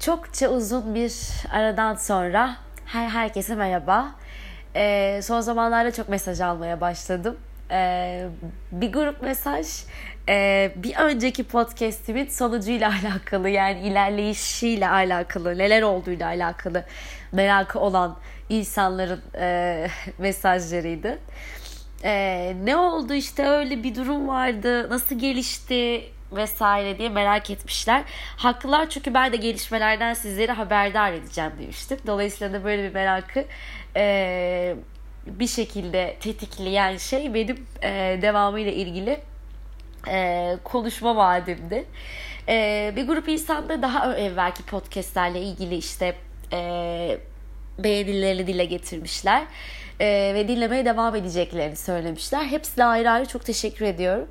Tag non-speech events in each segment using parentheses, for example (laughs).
Çokça uzun bir aradan sonra her herkese merhaba. Ee, son zamanlarda çok mesaj almaya başladım. Ee, bir grup mesaj e, bir önceki podcastimin sonucuyla (laughs) alakalı yani ilerleyişiyle alakalı neler olduğuyla alakalı merakı olan insanların e, (laughs) mesajlarıydı. E, ne oldu işte öyle bir durum vardı nasıl gelişti vesaire diye merak etmişler. Haklılar çünkü ben de gelişmelerden sizleri haberdar edeceğim demiştim. Dolayısıyla da böyle bir merakı e, bir şekilde tetikleyen şey benim e, devamıyla ilgili e, konuşma vaadimdi. E, bir grup insan da daha evvelki podcastlerle ilgili işte e, beğenilerini dile getirmişler. E, ve dinlemeye devam edeceklerini söylemişler. Hepsine ayrı ayrı çok teşekkür ediyorum.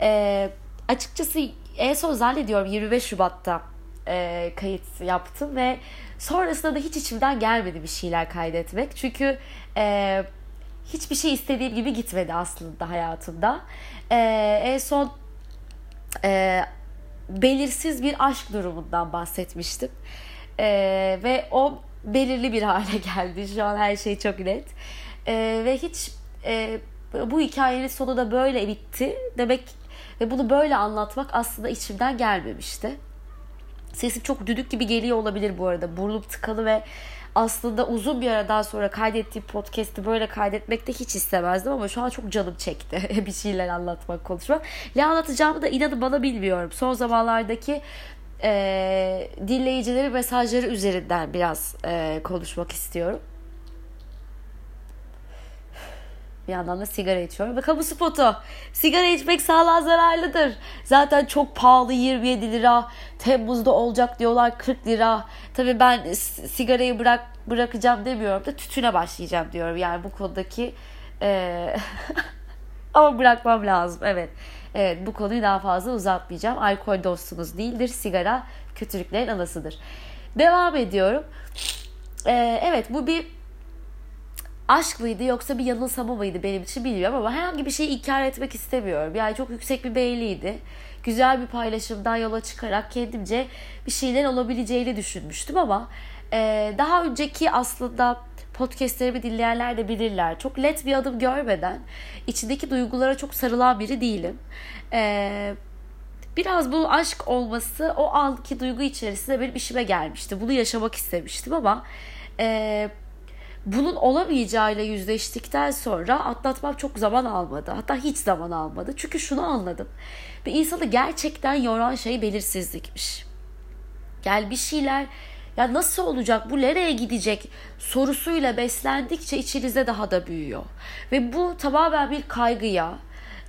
E, açıkçası en son zannediyorum 25 Şubat'ta e, kayıt yaptım ve sonrasında da hiç içimden gelmedi bir şeyler kaydetmek. Çünkü e, hiçbir şey istediğim gibi gitmedi aslında hayatımda. E, en son e, belirsiz bir aşk durumundan bahsetmiştim. E, ve o belirli bir hale (laughs) geldi. Şu an her şey çok net. E, ve hiç e, bu hikayenin sonu da böyle bitti. Demek ve bunu böyle anlatmak aslında içimden gelmemişti. Sesim çok düdük gibi geliyor olabilir bu arada. Burnum tıkalı ve aslında uzun bir aradan sonra kaydettiğim podcast'i böyle kaydetmek de hiç istemezdim ama şu an çok canım çekti (laughs) bir şeyler anlatmak, konuşmak. Ne anlatacağımı da inanın bana bilmiyorum. Son zamanlardaki e, dinleyicileri mesajları üzerinden biraz e, konuşmak istiyorum. Bir yandan da sigara içiyorum. Ve kamu spotu. Sigara içmek sağlığa zararlıdır. Zaten çok pahalı 27 lira. Temmuz'da olacak diyorlar 40 lira. Tabii ben sigarayı bırak bırakacağım demiyorum da tütüne başlayacağım diyorum. Yani bu konudaki e... (laughs) ama bırakmam lazım. Evet. Evet bu konuyu daha fazla uzatmayacağım. Alkol dostumuz değildir. Sigara kötülüklerin anasıdır. Devam ediyorum. Ee, evet bu bir aşk mıydı yoksa bir yanılsama mıydı benim için bilmiyorum ama herhangi bir şeyi inkar etmek istemiyorum. Yani çok yüksek bir beğeniydi. Güzel bir paylaşımdan yola çıkarak kendimce bir şeyler olabileceğini düşünmüştüm ama e, daha önceki aslında podcastlerimi dinleyenler de bilirler. Çok let bir adım görmeden içindeki duygulara çok sarılan biri değilim. E, biraz bu aşk olması o anki duygu içerisinde benim işime gelmişti. Bunu yaşamak istemiştim ama e, bunun olamayacağıyla yüzleştikten sonra atlatmak çok zaman almadı. Hatta hiç zaman almadı. Çünkü şunu anladım. Bir insanı gerçekten yoran şey belirsizlikmiş. Gel bir şeyler ya nasıl olacak bu nereye gidecek sorusuyla beslendikçe içinizde daha da büyüyor. Ve bu tamamen bir kaygıya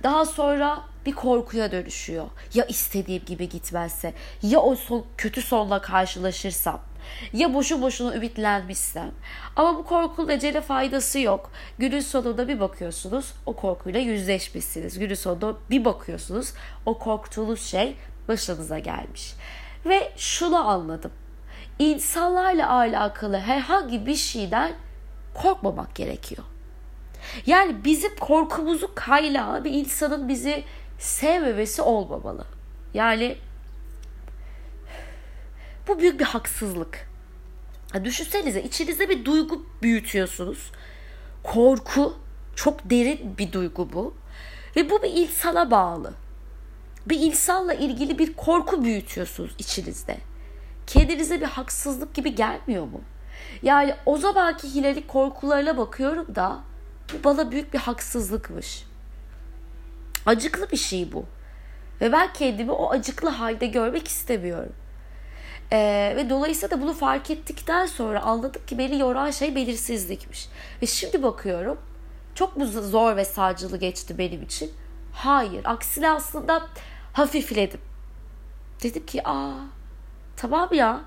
daha sonra bir korkuya dönüşüyor. Ya istediğim gibi gitmezse ya o son, kötü sonla karşılaşırsam ya boşu boşuna ümitlenmişsem. Ama bu korkunun ecele faydası yok. Günün sonunda bir bakıyorsunuz o korkuyla yüzleşmişsiniz. Günün sonunda bir bakıyorsunuz o korktuğunuz şey başınıza gelmiş. Ve şunu anladım. İnsanlarla alakalı herhangi bir şeyden korkmamak gerekiyor. Yani bizim korkumuzun kaynağı bir insanın bizi sevmemesi olmamalı. Yani bu büyük bir haksızlık. Düşünsenize içinizde bir duygu büyütüyorsunuz. Korku çok derin bir duygu bu. Ve bu bir insana bağlı. Bir insanla ilgili bir korku büyütüyorsunuz içinizde. Kendinize bir haksızlık gibi gelmiyor mu? Yani o zamanki Hilali korkularına bakıyorum da bu bana büyük bir haksızlıkmış. Acıklı bir şey bu. Ve ben kendimi o acıklı halde görmek istemiyorum. Ee, ve dolayısıyla da bunu fark ettikten sonra anladık ki beni yoran şey belirsizlikmiş. Ve şimdi bakıyorum çok mu zor ve sağcılı geçti benim için? Hayır. Aksine aslında hafifledim. Dedim ki aa tamam ya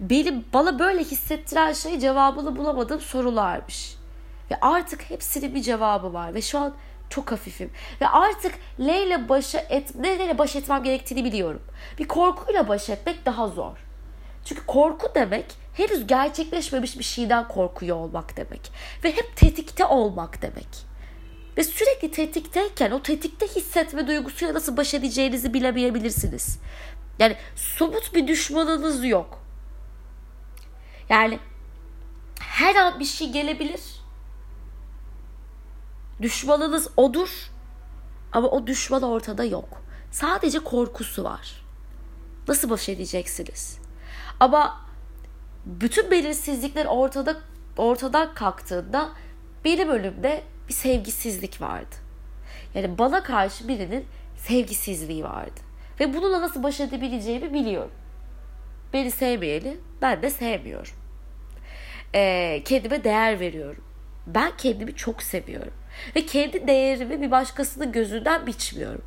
benim bana böyle hissettiren şey cevabını bulamadığım sorularmış. Ve artık hepsinin bir cevabı var. Ve şu an çok hafifim. Ve artık neyle başa et, neyle baş etmem gerektiğini biliyorum. Bir korkuyla baş etmek daha zor. Çünkü korku demek henüz gerçekleşmemiş bir şeyden korkuyor olmak demek. Ve hep tetikte olmak demek. Ve sürekli tetikteyken o tetikte hissetme duygusuyla nasıl baş edeceğinizi bilemeyebilirsiniz. Yani somut bir düşmanınız yok. Yani her an bir şey gelebilir. Düşmanınız odur. Ama o düşman ortada yok. Sadece korkusu var. Nasıl baş edeceksiniz? Ama bütün belirsizlikler ortada ortadan kalktığında benim önümde bir sevgisizlik vardı. Yani bana karşı birinin sevgisizliği vardı. Ve bununla nasıl baş edebileceğimi biliyorum. Beni sevmeyeni ben de sevmiyorum. Ee, kendime değer veriyorum. Ben kendimi çok seviyorum. Ve kendi değerimi bir başkasının gözünden biçmiyorum.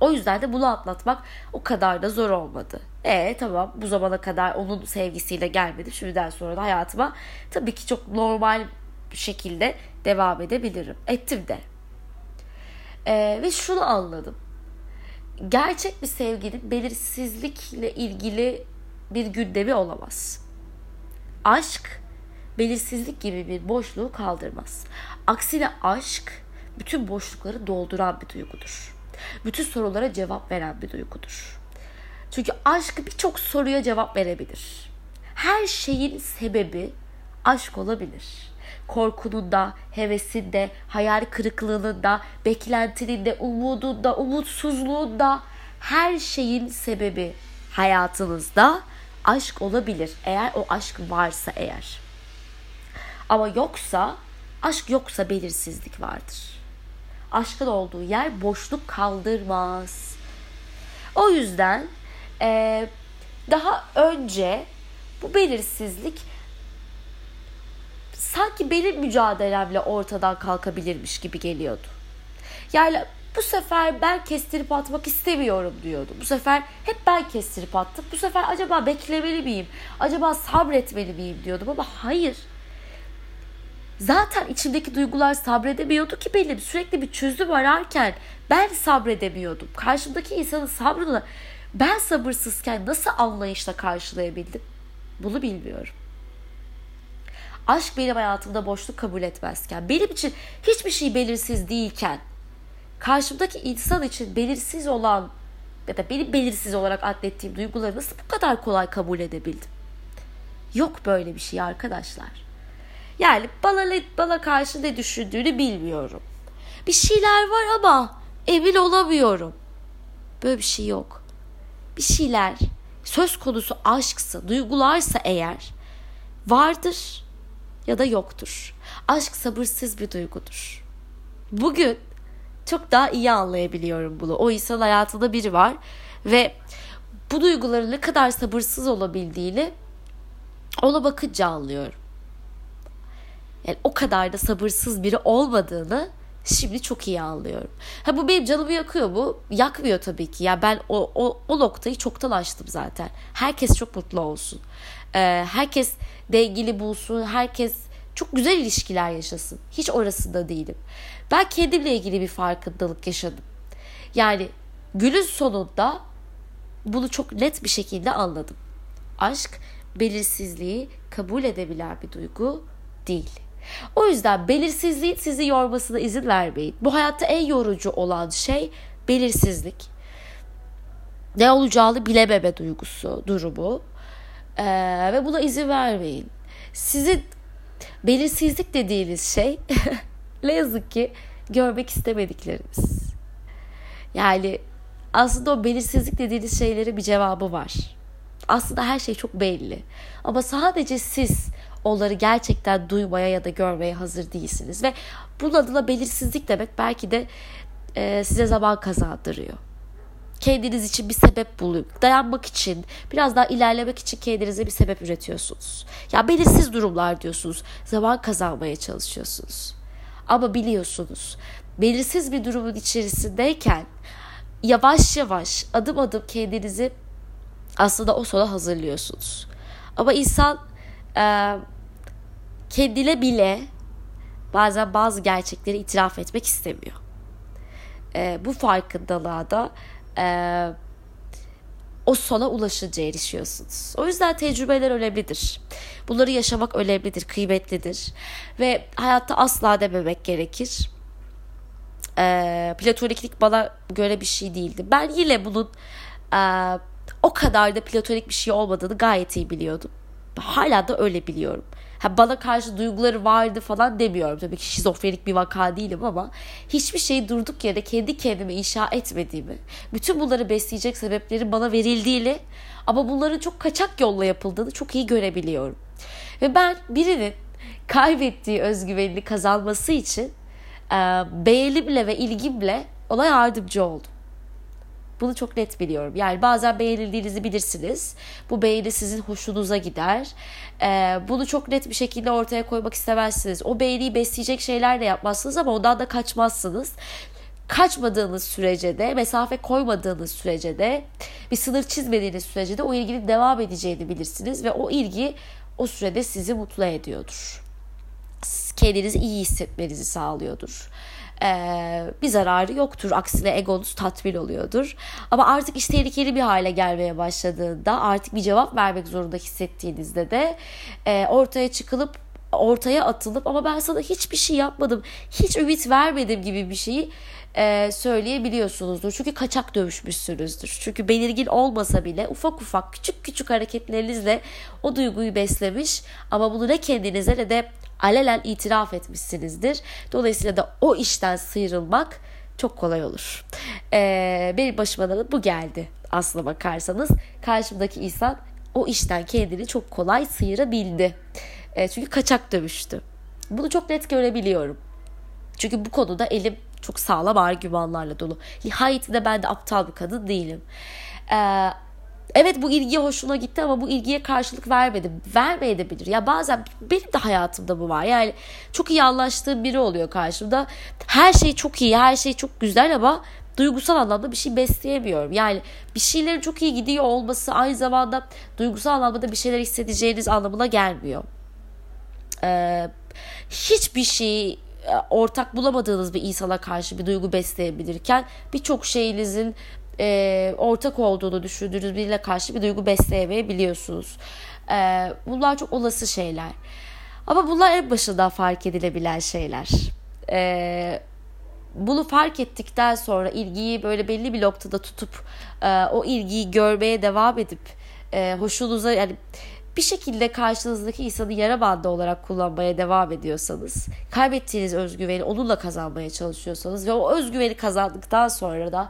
O yüzden de bunu atlatmak o kadar da zor olmadı. E tamam bu zamana kadar onun sevgisiyle gelmedi. Şimdiden sonra da hayatıma tabii ki çok normal şekilde devam edebilirim. Ettim de. E, ve şunu anladım. Gerçek bir sevginin belirsizlikle ilgili bir gündemi olamaz. Aşk belirsizlik gibi bir boşluğu kaldırmaz. Aksine aşk bütün boşlukları dolduran bir duygudur. Bütün sorulara cevap veren bir duygudur. Çünkü aşk birçok soruya cevap verebilir. Her şeyin sebebi aşk olabilir. Korkunun da, hevesin de, hayal kırıklığının da, beklentinin de, umudun da, umutsuzluğun da her şeyin sebebi hayatınızda aşk olabilir. Eğer o aşk varsa eğer. Ama yoksa, aşk yoksa belirsizlik vardır. Aşkın olduğu yer boşluk kaldırmaz. O yüzden e, daha önce bu belirsizlik sanki benim mücadelemle ortadan kalkabilirmiş gibi geliyordu. Yani bu sefer ben kestirip atmak istemiyorum diyordu. Bu sefer hep ben kestirip attım. Bu sefer acaba beklemeli miyim? Acaba sabretmeli miyim diyordum ama hayır. Zaten içimdeki duygular sabredemiyordu ki benim. Sürekli bir çözüm ararken ben sabredemiyordum. Karşımdaki insanın sabrını ben sabırsızken nasıl anlayışla karşılayabildim? Bunu bilmiyorum. Aşk benim hayatımda boşluk kabul etmezken, benim için hiçbir şey belirsiz değilken, karşımdaki insan için belirsiz olan ya da benim belirsiz olarak adlettiğim duyguları nasıl bu kadar kolay kabul edebildim? Yok böyle bir şey arkadaşlar. Yani bana, bana karşı ne düşündüğünü bilmiyorum. Bir şeyler var ama emin olamıyorum. Böyle bir şey yok. Bir şeyler söz konusu aşksa, duygularsa eğer vardır ya da yoktur. Aşk sabırsız bir duygudur. Bugün çok daha iyi anlayabiliyorum bunu. O insan hayatında biri var ve bu duyguların ne kadar sabırsız olabildiğini ona bakınca anlıyorum. Yani o kadar da sabırsız biri olmadığını şimdi çok iyi anlıyorum. Ha bu benim canımı yakıyor mu? Yakmıyor tabii ki. Ya ben o, o, o noktayı çoktan açtım zaten. Herkes çok mutlu olsun. Ee, herkes dengeli bulsun. Herkes çok güzel ilişkiler yaşasın. Hiç orasında değilim. Ben kendimle ilgili bir farkındalık yaşadım. Yani günün sonunda bunu çok net bir şekilde anladım. Aşk belirsizliği kabul edebilen bir duygu değil. O yüzden belirsizliğin sizi yormasına izin vermeyin. Bu hayatta en yorucu olan şey belirsizlik. Ne olacağını bilememe duygusu, durumu. Ee, ve buna izin vermeyin. Sizin belirsizlik dediğiniz şey (laughs) ne yazık ki görmek istemedikleriniz. Yani aslında o belirsizlik dediğiniz şeylere bir cevabı var. Aslında her şey çok belli. Ama sadece siz onları gerçekten duymaya ya da görmeye hazır değilsiniz. Ve bunun adına belirsizlik demek belki de e, size zaman kazandırıyor. Kendiniz için bir sebep bulup dayanmak için, biraz daha ilerlemek için kendinize bir sebep üretiyorsunuz. Ya belirsiz durumlar diyorsunuz. Zaman kazanmaya çalışıyorsunuz. Ama biliyorsunuz belirsiz bir durumun içerisindeyken yavaş yavaş adım adım kendinizi aslında o sona hazırlıyorsunuz. Ama insan e, kendine bile bazen bazı gerçekleri itiraf etmek istemiyor. E, bu farkındalığa da e, o sona ulaşınca erişiyorsunuz. O yüzden tecrübeler önemlidir. Bunları yaşamak önemlidir, kıymetlidir. Ve hayatta asla dememek gerekir. E, platoniklik bana göre bir şey değildi. Ben yine bunun e, o kadar da platonik bir şey olmadığını gayet iyi biliyordum. hala da öyle biliyorum. Ha, bana karşı duyguları vardı falan demiyorum. Tabii ki şizofrenik bir vaka değilim ama hiçbir şeyi durduk yere kendi kendime inşa etmediğimi, bütün bunları besleyecek sebeplerin bana verildiğini ama bunların çok kaçak yolla yapıldığını çok iyi görebiliyorum. Ve ben birinin kaybettiği özgüvenini kazanması için e, beğenimle ve ilgimle ona yardımcı oldum. Bunu çok net biliyorum. Yani bazen beğenildiğinizi bilirsiniz. Bu beğeni sizin hoşunuza gider. Ee, bunu çok net bir şekilde ortaya koymak istemezsiniz. O beğeniyi besleyecek şeyler de yapmazsınız ama ondan da kaçmazsınız kaçmadığınız sürece de, mesafe koymadığınız sürece de, bir sınır çizmediğiniz sürece de o ilginin devam edeceğini bilirsiniz ve o ilgi o sürede sizi mutlu ediyordur. Kendinizi iyi hissetmenizi sağlıyordur e, bir zararı yoktur. Aksine egonuz tatmin oluyordur. Ama artık iş tehlikeli bir hale gelmeye başladığında artık bir cevap vermek zorunda hissettiğinizde de e, ortaya çıkılıp ortaya atılıp ama ben sana hiçbir şey yapmadım, hiç ümit vermedim gibi bir şeyi e, söyleyebiliyorsunuzdur. Çünkü kaçak dövüşmüşsünüzdür. Çünkü belirgin olmasa bile ufak ufak küçük küçük hareketlerinizle o duyguyu beslemiş ama bunu ne kendinize ne de alelen itiraf etmişsinizdir. Dolayısıyla da o işten sıyrılmak çok kolay olur. Ee, benim başıma da bu geldi aslına bakarsanız. Karşımdaki insan o işten kendini çok kolay sıyırabildi. Ee, çünkü kaçak dövüştü. Bunu çok net görebiliyorum. Çünkü bu konuda elim çok sağlam argümanlarla dolu. Nihayetinde ben de aptal bir kadın değilim. Ee, evet bu ilgi hoşuna gitti ama bu ilgiye karşılık vermedi. Vermeyebilir. Ya bazen benim de hayatımda bu var. Yani çok iyi anlaştığım biri oluyor karşımda. Her şey çok iyi, her şey çok güzel ama duygusal anlamda bir şey besleyemiyorum. Yani bir şeylerin çok iyi gidiyor olması aynı zamanda duygusal anlamda bir şeyler hissedeceğiniz anlamına gelmiyor. Ee, hiçbir şey e, ortak bulamadığınız bir insana karşı bir duygu besleyebilirken birçok şeyinizin e, ortak olduğunu düşündüğünüz biriyle karşı bir duygu besleyemeyebiliyorsunuz. E, bunlar çok olası şeyler. Ama bunlar en başında fark edilebilen şeyler. E, bunu fark ettikten sonra ilgiyi böyle belli bir noktada tutup e, o ilgiyi görmeye devam edip e, hoşunuza yani bir şekilde karşınızdaki insanı yara bandı olarak kullanmaya devam ediyorsanız, kaybettiğiniz özgüveni onunla kazanmaya çalışıyorsanız ve o özgüveni kazandıktan sonra da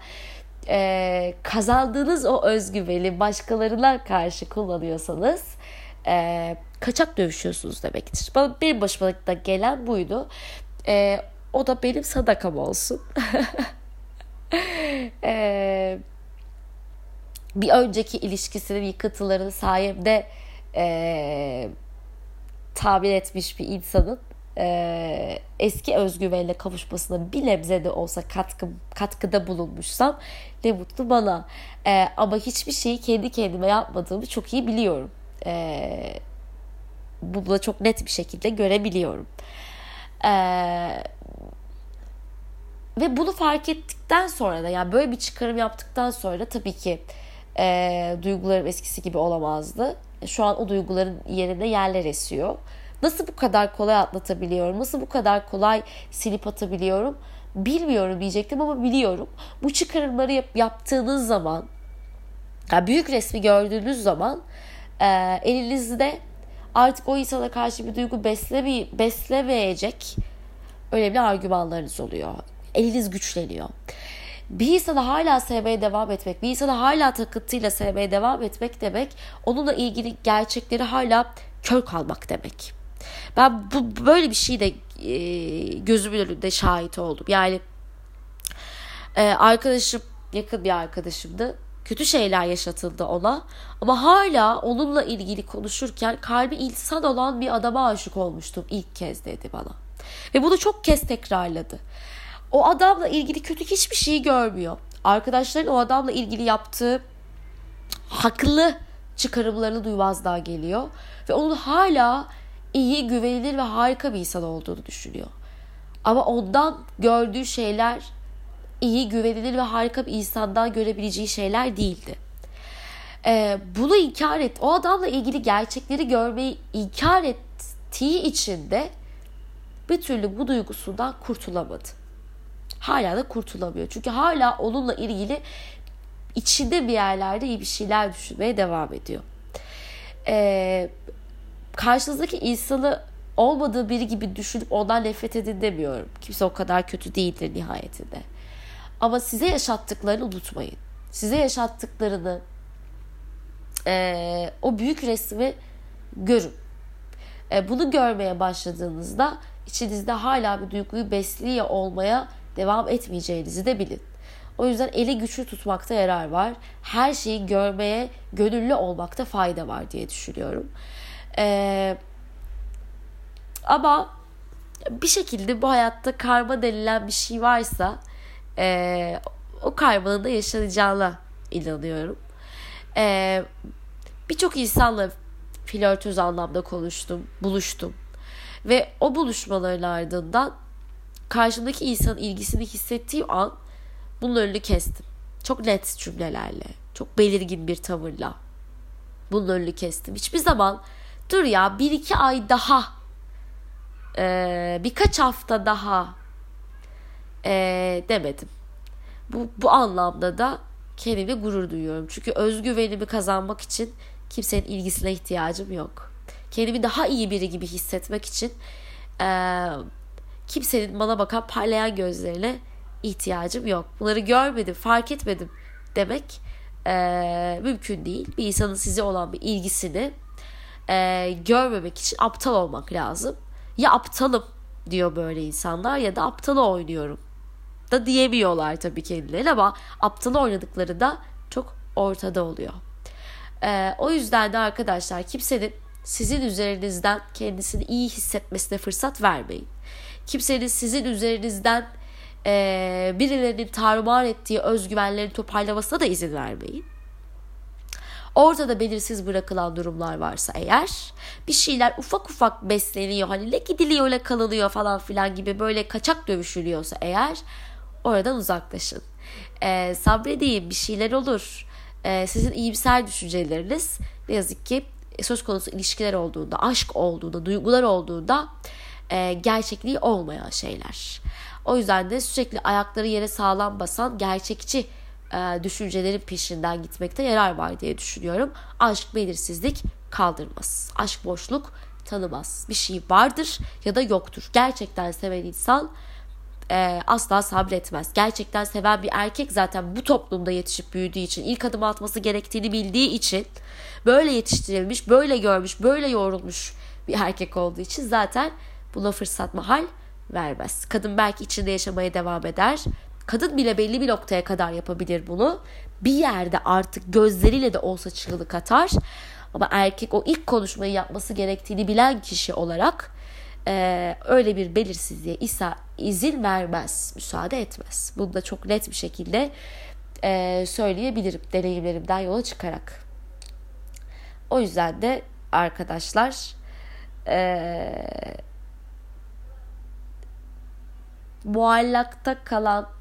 e, kazandığınız o özgüveni başkalarına karşı kullanıyorsanız e, kaçak dövüşüyorsunuz demektir. Bana bir başıma gelen buydu. E, o da benim sadakam olsun. (laughs) e, bir önceki ilişkisinin yıkıntılarını sayemde e, tabir etmiş bir insanın e, eski özgüvenle kavuşmasına bir nebze de olsa katkı, katkıda bulunmuşsam ne mutlu bana. E, ama hiçbir şeyi kendi kendime yapmadığımı çok iyi biliyorum. E, bunu da çok net bir şekilde görebiliyorum. E, ve bunu fark ettikten sonra da yani böyle bir çıkarım yaptıktan sonra tabii ki e, duygularım eskisi gibi olamazdı. Şu an o duyguların yerine yerler esiyor. Nasıl bu kadar kolay atlatabiliyorum? Nasıl bu kadar kolay silip atabiliyorum? Bilmiyorum diyecektim ama biliyorum. Bu çıkarımları yap, yaptığınız zaman, yani büyük resmi gördüğünüz zaman e, elinizde artık o insana karşı bir duygu besleme, beslemeyecek önemli argümanlarınız oluyor. Eliniz güçleniyor. Bir insana hala sevmeye devam etmek, bir insana hala takıntıyla sevmeye devam etmek demek, onunla ilgili gerçekleri hala kör kalmak demek. Ben bu böyle bir şey de e, gözümün önünde şahit oldum. Yani e, arkadaşım yakın bir arkadaşımdı. Kötü şeyler yaşatıldı ona ama hala onunla ilgili konuşurken kalbi insan olan bir adama aşık olmuştum ilk kez dedi bana. Ve bunu çok kez tekrarladı. O adamla ilgili kötü hiçbir şeyi görmüyor. Arkadaşların o adamla ilgili yaptığı haklı çıkarımlarını duymazlığa geliyor. Ve onun hala iyi, güvenilir ve harika bir insan olduğunu düşünüyor. Ama ondan gördüğü şeyler iyi, güvenilir ve harika bir insandan görebileceği şeyler değildi. Ee, bunu inkar et. O adamla ilgili gerçekleri görmeyi inkar ettiği için de bir türlü bu duygusundan kurtulamadı. Hala da kurtulamıyor. Çünkü hala onunla ilgili içinde bir yerlerde iyi bir şeyler düşünmeye devam ediyor. Ee, karşınızdaki insanı olmadığı biri gibi düşünüp ondan nefret edin demiyorum. Kimse o kadar kötü değildir nihayetinde. Ama size yaşattıklarını unutmayın. Size yaşattıklarını e, o büyük resmi görün. E, bunu görmeye başladığınızda içinizde hala bir duyguyu besliyor olmaya devam etmeyeceğinizi de bilin. O yüzden eli güçlü tutmakta yarar var. Her şeyi görmeye gönüllü olmakta fayda var diye düşünüyorum. Ee, ama bir şekilde bu hayatta karma denilen bir şey varsa e, o karmanın da yaşanacağına inanıyorum. E, Birçok insanla flörtöz anlamda konuştum, buluştum. Ve o buluşmaların ardından karşımdaki insanın ilgisini hissettiğim an bunun önünü kestim. Çok net cümlelerle, çok belirgin bir tavırla bunun önünü kestim. Hiçbir zaman dur ya bir iki ay daha e, birkaç hafta daha e, demedim. Bu, bu anlamda da kendimle gurur duyuyorum. Çünkü özgüvenimi kazanmak için kimsenin ilgisine ihtiyacım yok. Kendimi daha iyi biri gibi hissetmek için e, kimsenin bana bakan parlayan gözlerine ihtiyacım yok. Bunları görmedim, fark etmedim demek e, mümkün değil. Bir insanın size olan bir ilgisini e, görmemek için aptal olmak lazım. Ya aptalım diyor böyle insanlar ya da aptalı oynuyorum da diyemiyorlar tabii kendileri ama aptalı oynadıkları da çok ortada oluyor. E, o yüzden de arkadaşlar kimsenin sizin üzerinizden kendisini iyi hissetmesine fırsat vermeyin. Kimsenin sizin üzerinizden e, birilerinin tarumar ettiği özgüvenlerini toparlamasına da izin vermeyin. Ortada belirsiz bırakılan durumlar varsa eğer bir şeyler ufak ufak besleniyor hani ne gidiliyor ne kalınıyor falan filan gibi böyle kaçak dövüşülüyorsa eğer oradan uzaklaşın. Ee, sabredeyim bir şeyler olur. Ee, sizin iyimser düşünceleriniz ne yazık ki söz konusu ilişkiler olduğunda, aşk olduğunda, duygular olduğunda e, gerçekliği olmayan şeyler. O yüzden de sürekli ayakları yere sağlam basan gerçekçi e, düşüncelerin peşinden gitmekte yarar var diye düşünüyorum. Aşk belirsizlik kaldırmaz. Aşk boşluk tanımaz. Bir şey vardır ya da yoktur. Gerçekten seven insan e, asla sabretmez. Gerçekten seven bir erkek zaten bu toplumda yetişip büyüdüğü için, ilk adım atması gerektiğini bildiği için, böyle yetiştirilmiş, böyle görmüş, böyle yoğrulmuş bir erkek olduğu için zaten buna fırsat mahal vermez. Kadın belki içinde yaşamaya devam eder. Kadın bile belli bir noktaya kadar yapabilir bunu. Bir yerde artık gözleriyle de olsa çığlık atar. Ama erkek o ilk konuşmayı yapması gerektiğini bilen kişi olarak e, öyle bir belirsizliğe İsa izin vermez, müsaade etmez. Bunu da çok net bir şekilde e, söyleyebilirim deneyimlerimden yola çıkarak. O yüzden de arkadaşlar e, muallakta kalan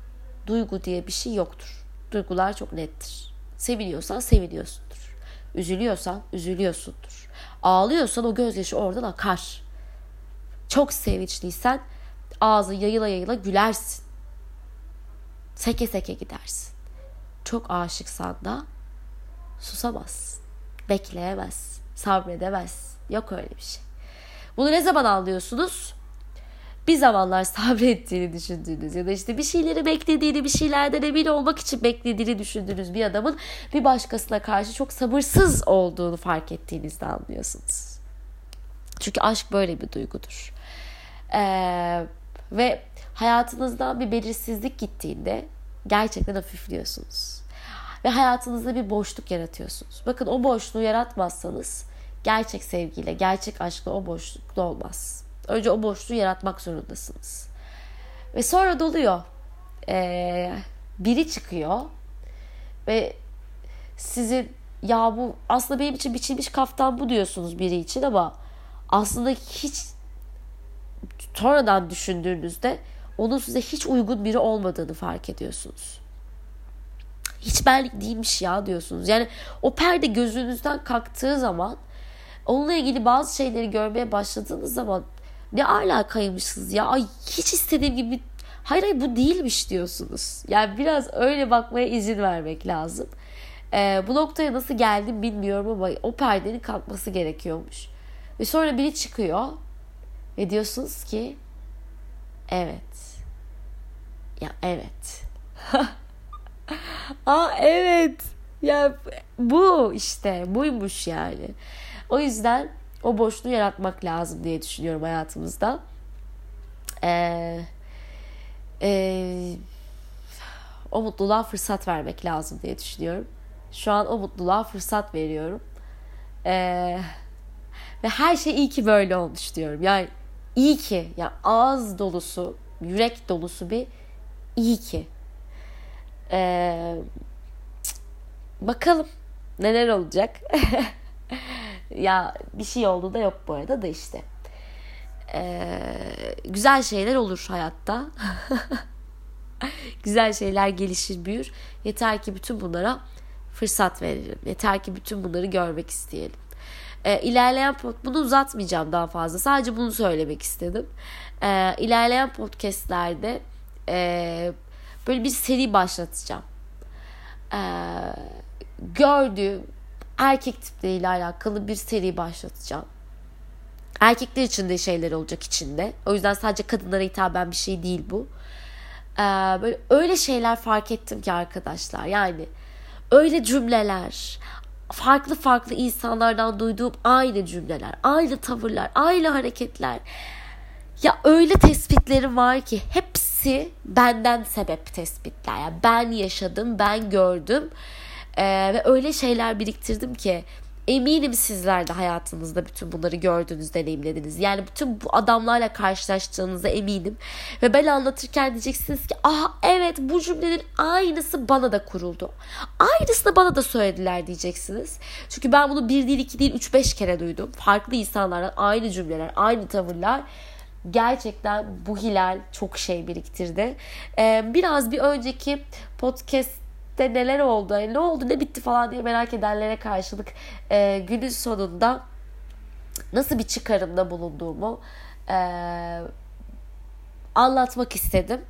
duygu diye bir şey yoktur. Duygular çok nettir. Seviniyorsan seviniyorsundur. Üzülüyorsan üzülüyorsundur. Ağlıyorsan o gözyaşı oradan akar. Çok sevinçliysen ağzı yayıla yayıla gülersin. Seke seke gidersin. Çok aşıksan da susamazsın. Bekleyemezsin. Sabredemezsin. Yok öyle bir şey. Bunu ne zaman anlıyorsunuz? Bir zamanlar sabrettiğini düşündüğünüz ya da işte bir şeyleri beklediğini, bir şeylerden emin olmak için beklediğini düşündüğünüz bir adamın bir başkasına karşı çok sabırsız olduğunu fark ettiğinizde anlıyorsunuz. Çünkü aşk böyle bir duygudur. Ee, ve hayatınızdan bir belirsizlik gittiğinde gerçekten hafifliyorsunuz. Ve hayatınızda bir boşluk yaratıyorsunuz. Bakın o boşluğu yaratmazsanız gerçek sevgiyle, gerçek aşkla o boşluk olmaz. Önce o boşluğu yaratmak zorundasınız. Ve sonra doluyor. Ee, biri çıkıyor ve sizin ya bu aslında benim için biçilmiş kaftan bu diyorsunuz biri için ama aslında hiç sonradan düşündüğünüzde onun size hiç uygun biri olmadığını fark ediyorsunuz. Hiç benlik değilmiş ya diyorsunuz. Yani o perde gözünüzden kalktığı zaman onunla ilgili bazı şeyleri görmeye başladığınız zaman ne alakaymışsınız ya ay hiç istediğim gibi hayır hayır bu değilmiş diyorsunuz. Yani biraz öyle bakmaya izin vermek lazım. Ee, bu noktaya nasıl geldim bilmiyorum ama o perdenin kalkması gerekiyormuş. Ve sonra biri çıkıyor ve diyorsunuz ki evet. Ya evet. (laughs) Aa evet. Ya bu işte buymuş yani. O yüzden o boşluğu yaratmak lazım diye düşünüyorum hayatımızda. Ee, e, o mutluluğa fırsat vermek lazım diye düşünüyorum. Şu an o mutluluğa fırsat veriyorum. Ee, ve her şey iyi ki böyle olmuş diyorum. Yani iyi ki, yani ağız dolusu, yürek dolusu bir iyi ki. Ee, bakalım neler olacak. (laughs) ya bir şey oldu da yok bu arada da işte. Ee, güzel şeyler olur hayatta. (laughs) güzel şeyler gelişir büyür. Yeter ki bütün bunlara fırsat verelim. Yeter ki bütün bunları görmek isteyelim. Ee, ilerleyen bunu uzatmayacağım daha fazla. Sadece bunu söylemek istedim. Ee, ilerleyen podcastlerde e, böyle bir seri başlatacağım. Ee, gördüğüm erkek tipleriyle alakalı bir seri başlatacağım. Erkekler için de şeyler olacak içinde. O yüzden sadece kadınlara hitaben bir şey değil bu. Ee, böyle öyle şeyler fark ettim ki arkadaşlar. Yani öyle cümleler, farklı farklı insanlardan duyduğum aynı cümleler, aynı tavırlar, aynı hareketler. Ya öyle tespitlerim var ki hepsi benden sebep tespitler. Yani ben yaşadım, ben gördüm ee, ve öyle şeyler biriktirdim ki eminim sizler de hayatınızda bütün bunları gördünüz, deneyimlediniz. Yani bütün bu adamlarla karşılaştığınıza eminim. Ve ben anlatırken diyeceksiniz ki ah evet bu cümlenin aynısı bana da kuruldu. Aynısını bana da söylediler diyeceksiniz. Çünkü ben bunu bir değil, iki değil, üç, beş kere duydum. Farklı insanlardan aynı cümleler, aynı tavırlar gerçekten bu hilal çok şey biriktirdi. Ee, biraz bir önceki podcast de neler oldu, ne oldu, ne bitti falan diye merak edenlere karşılık e, günün sonunda nasıl bir çıkarımda bulunduğumu e, anlatmak istedim.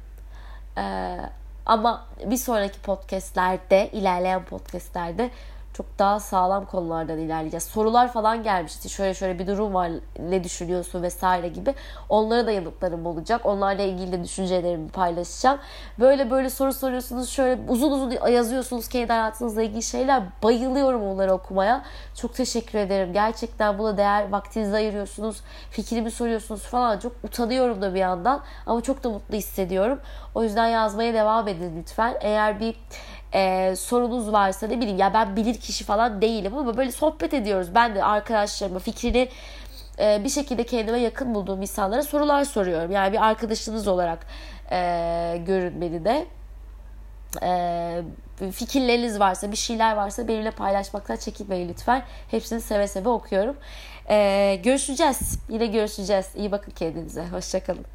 E, ama bir sonraki podcastlerde, ilerleyen podcastlerde çok daha sağlam konulardan ilerleyeceğiz. Sorular falan gelmişti. Şöyle şöyle bir durum var. Ne düşünüyorsun vesaire gibi. Onlara da yanıtlarım olacak. Onlarla ilgili de düşüncelerimi paylaşacağım. Böyle böyle soru soruyorsunuz. Şöyle uzun uzun yazıyorsunuz kendi hayatınızla ilgili şeyler. Bayılıyorum onları okumaya. Çok teşekkür ederim. Gerçekten buna değer vaktinizi ayırıyorsunuz. Fikrimi soruyorsunuz falan. Çok utanıyorum da bir yandan. Ama çok da mutlu hissediyorum. O yüzden yazmaya devam edin lütfen. Eğer bir e, sorunuz varsa ne bileyim ya ben bilir kişi falan değilim ama böyle sohbet ediyoruz. Ben de arkadaşlarıma fikrini e, bir şekilde kendime yakın bulduğum insanlara sorular soruyorum. Yani bir arkadaşınız olarak e, görün beni de. E, fikirleriniz varsa, bir şeyler varsa benimle paylaşmaktan çekinmeyin lütfen. Hepsini seve seve okuyorum. E, görüşeceğiz. Yine görüşeceğiz. İyi bakın kendinize. Hoşçakalın.